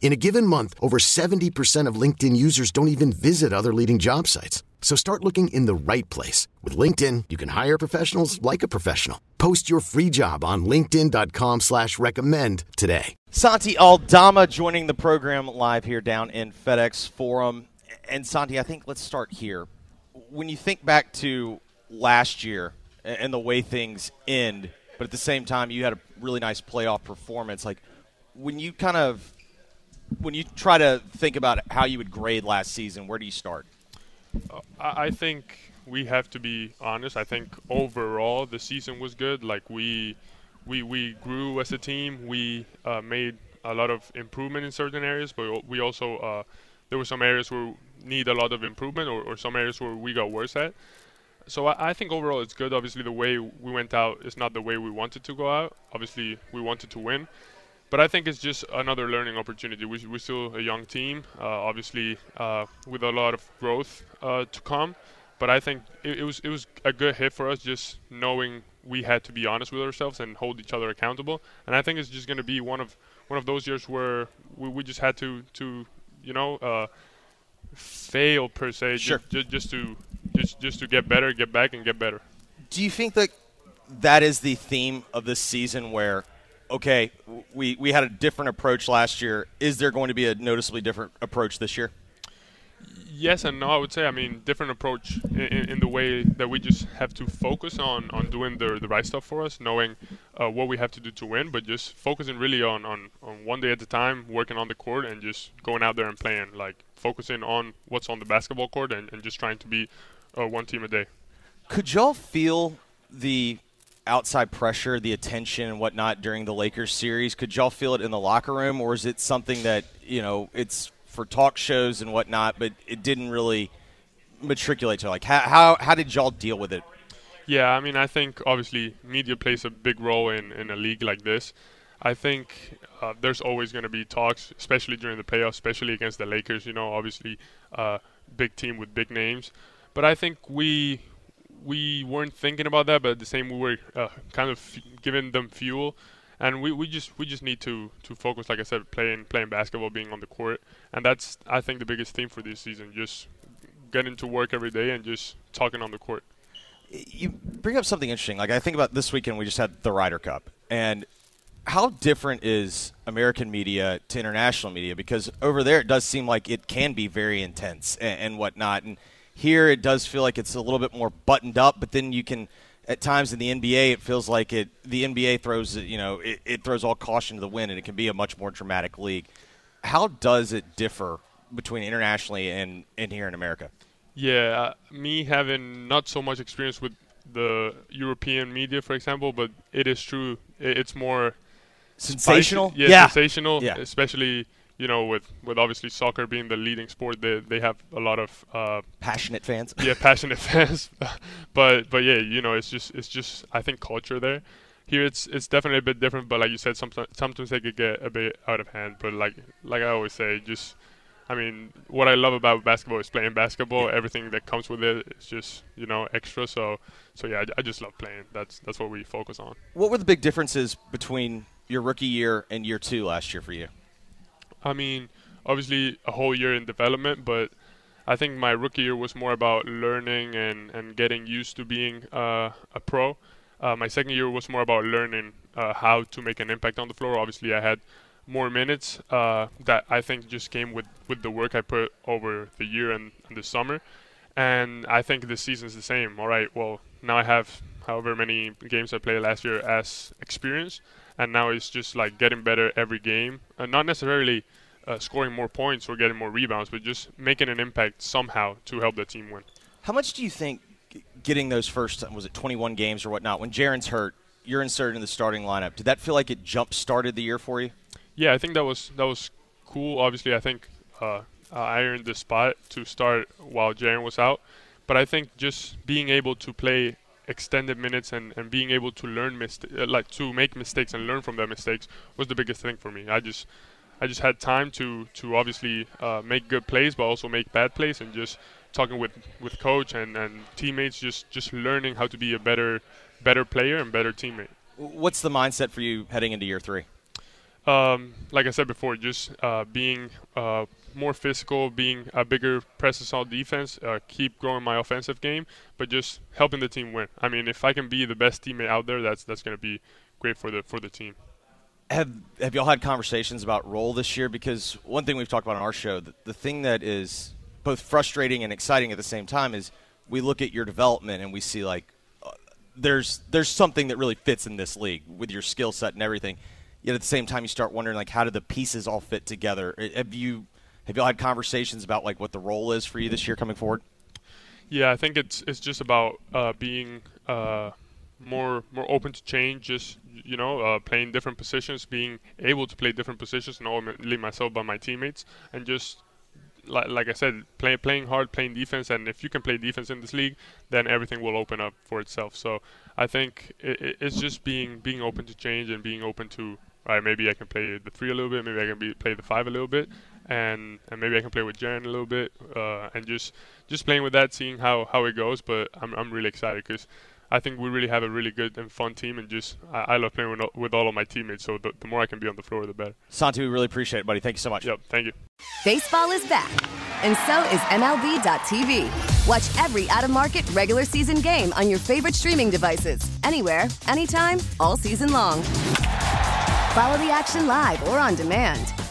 In a given month, over 70% of LinkedIn users don't even visit other leading job sites. So start looking in the right place. With LinkedIn, you can hire professionals like a professional. Post your free job on linkedin.com slash recommend today. Santi Aldama joining the program live here down in FedEx Forum. And Santi, I think let's start here. When you think back to last year and the way things end, but at the same time you had a really nice playoff performance, like when you kind of when you try to think about how you would grade last season, where do you start? Uh, I think we have to be honest. I think overall the season was good. Like we we we grew as a team. We uh, made a lot of improvement in certain areas, but we also uh, there were some areas where we need a lot of improvement, or, or some areas where we got worse at. So I, I, think overall it's good. Obviously, the way we went out is not the way we wanted to go out. Obviously, we wanted to win, but I think it's just another learning opportunity. We, we're still a young team, uh, obviously uh, with a lot of growth uh, to come. But I think it, it, was it was a good hit for us, just knowing we had to be honest with ourselves and hold each other accountable. And I think it's just going to be one of one of those years where we, we just had to to you know uh, fail per se, sure. just, just to just just to get better, get back, and get better. Do you think that that is the theme of this season where okay, we, we had a different approach last year. Is there going to be a noticeably different approach this year? Yes and no. I would say, I mean, different approach in, in the way that we just have to focus on, on doing the, the right stuff for us, knowing uh, what we have to do to win, but just focusing really on, on, on one day at a time, working on the court, and just going out there and playing. Like, focusing on what's on the basketball court and, and just trying to be uh, one team a day. Could y'all feel the outside pressure, the attention and whatnot during the Lakers series? Could y'all feel it in the locker room, or is it something that you know it's for talk shows and whatnot, but it didn't really matriculate to like how how, how did y'all deal with it? Yeah, I mean, I think obviously media plays a big role in in a league like this. I think uh, there's always going to be talks, especially during the playoffs, especially against the Lakers. You know, obviously, uh, big team with big names. But I think we we weren't thinking about that, but at the same we were uh, kind of f- giving them fuel, and we, we just we just need to to focus, like I said, playing playing basketball, being on the court, and that's I think the biggest theme for this season, just getting to work every day and just talking on the court. You bring up something interesting. Like I think about this weekend, we just had the Ryder Cup, and how different is American media to international media? Because over there, it does seem like it can be very intense and, and whatnot, and here, it does feel like it's a little bit more buttoned up, but then you can, at times in the NBA, it feels like it. The NBA throws, you know, it, it throws all caution to the wind, and it can be a much more dramatic league. How does it differ between internationally and, and here in America? Yeah, uh, me having not so much experience with the European media, for example, but it is true. It's more sensational. Yeah, yeah, sensational. Yeah. Especially you know, with, with obviously soccer being the leading sport, they they have a lot of uh, passionate fans. Yeah, passionate fans. but but yeah, you know, it's just it's just I think culture there. Here it's it's definitely a bit different, but like you said, sometimes sometimes they could get a bit out of hand. But like like I always say, just I mean, what I love about basketball is playing basketball. Yeah. Everything that comes with it is just you know extra. So so yeah, I, I just love playing. That's that's what we focus on. What were the big differences between your rookie year and year two last year for you? I mean, obviously a whole year in development, but I think my rookie year was more about learning and, and getting used to being uh, a pro. Uh, my second year was more about learning uh, how to make an impact on the floor. Obviously, I had more minutes uh, that I think just came with, with the work I put over the year and, and the summer. And I think this season is the same. All right, well, now I have however many games I played last year as experience and now it's just like getting better every game, and not necessarily uh, scoring more points or getting more rebounds, but just making an impact somehow to help the team win. How much do you think getting those first was it 21 games or whatnot when Jaren's hurt, you're inserted in the starting lineup? Did that feel like it jump started the year for you? Yeah, I think that was that was cool. Obviously, I think uh, I earned the spot to start while Jaren was out, but I think just being able to play extended minutes and, and being able to learn mist- uh, like to make mistakes and learn from their mistakes was the biggest thing for me. I just I just had time to to obviously uh, make good plays, but also make bad plays, and just talking with with coach and, and teammates, just just learning how to be a better better player and better teammate. What's the mindset for you heading into year three? Um, like I said before, just uh, being uh, more physical, being a bigger presence on defense, uh, keep growing my offensive game, but just helping the team win. I mean, if I can be the best teammate out there, that's that's going to be great for the for the team. Have Have y'all had conversations about role this year? Because one thing we've talked about on our show, the, the thing that is both frustrating and exciting at the same time is we look at your development and we see like uh, there's there's something that really fits in this league with your skill set and everything yet at the same time you start wondering like how do the pieces all fit together have you have y'all had conversations about like what the role is for you this year coming forward yeah i think it's it's just about uh, being uh, more more open to change just you know uh, playing different positions being able to play different positions and only myself but my teammates and just like, like I said, play, playing hard, playing defense, and if you can play defense in this league, then everything will open up for itself. So I think it, it's just being being open to change and being open to, all right, maybe I can play the three a little bit, maybe I can be, play the five a little bit, and and maybe I can play with Jaren a little bit, uh, and just just playing with that, seeing how how it goes. But I'm I'm really excited because I think we really have a really good and fun team, and just I, I love playing with, with, all of my teammates. So the, the, more I can be on the floor, the better. Santi, we really appreciate it, buddy. Thank you so much. Yep, thank you. Baseball is back, and so is MLB.tv. Watch every out-of-market regular season game on your favorite streaming devices, anywhere, anytime, all season long. Follow the action live or on demand.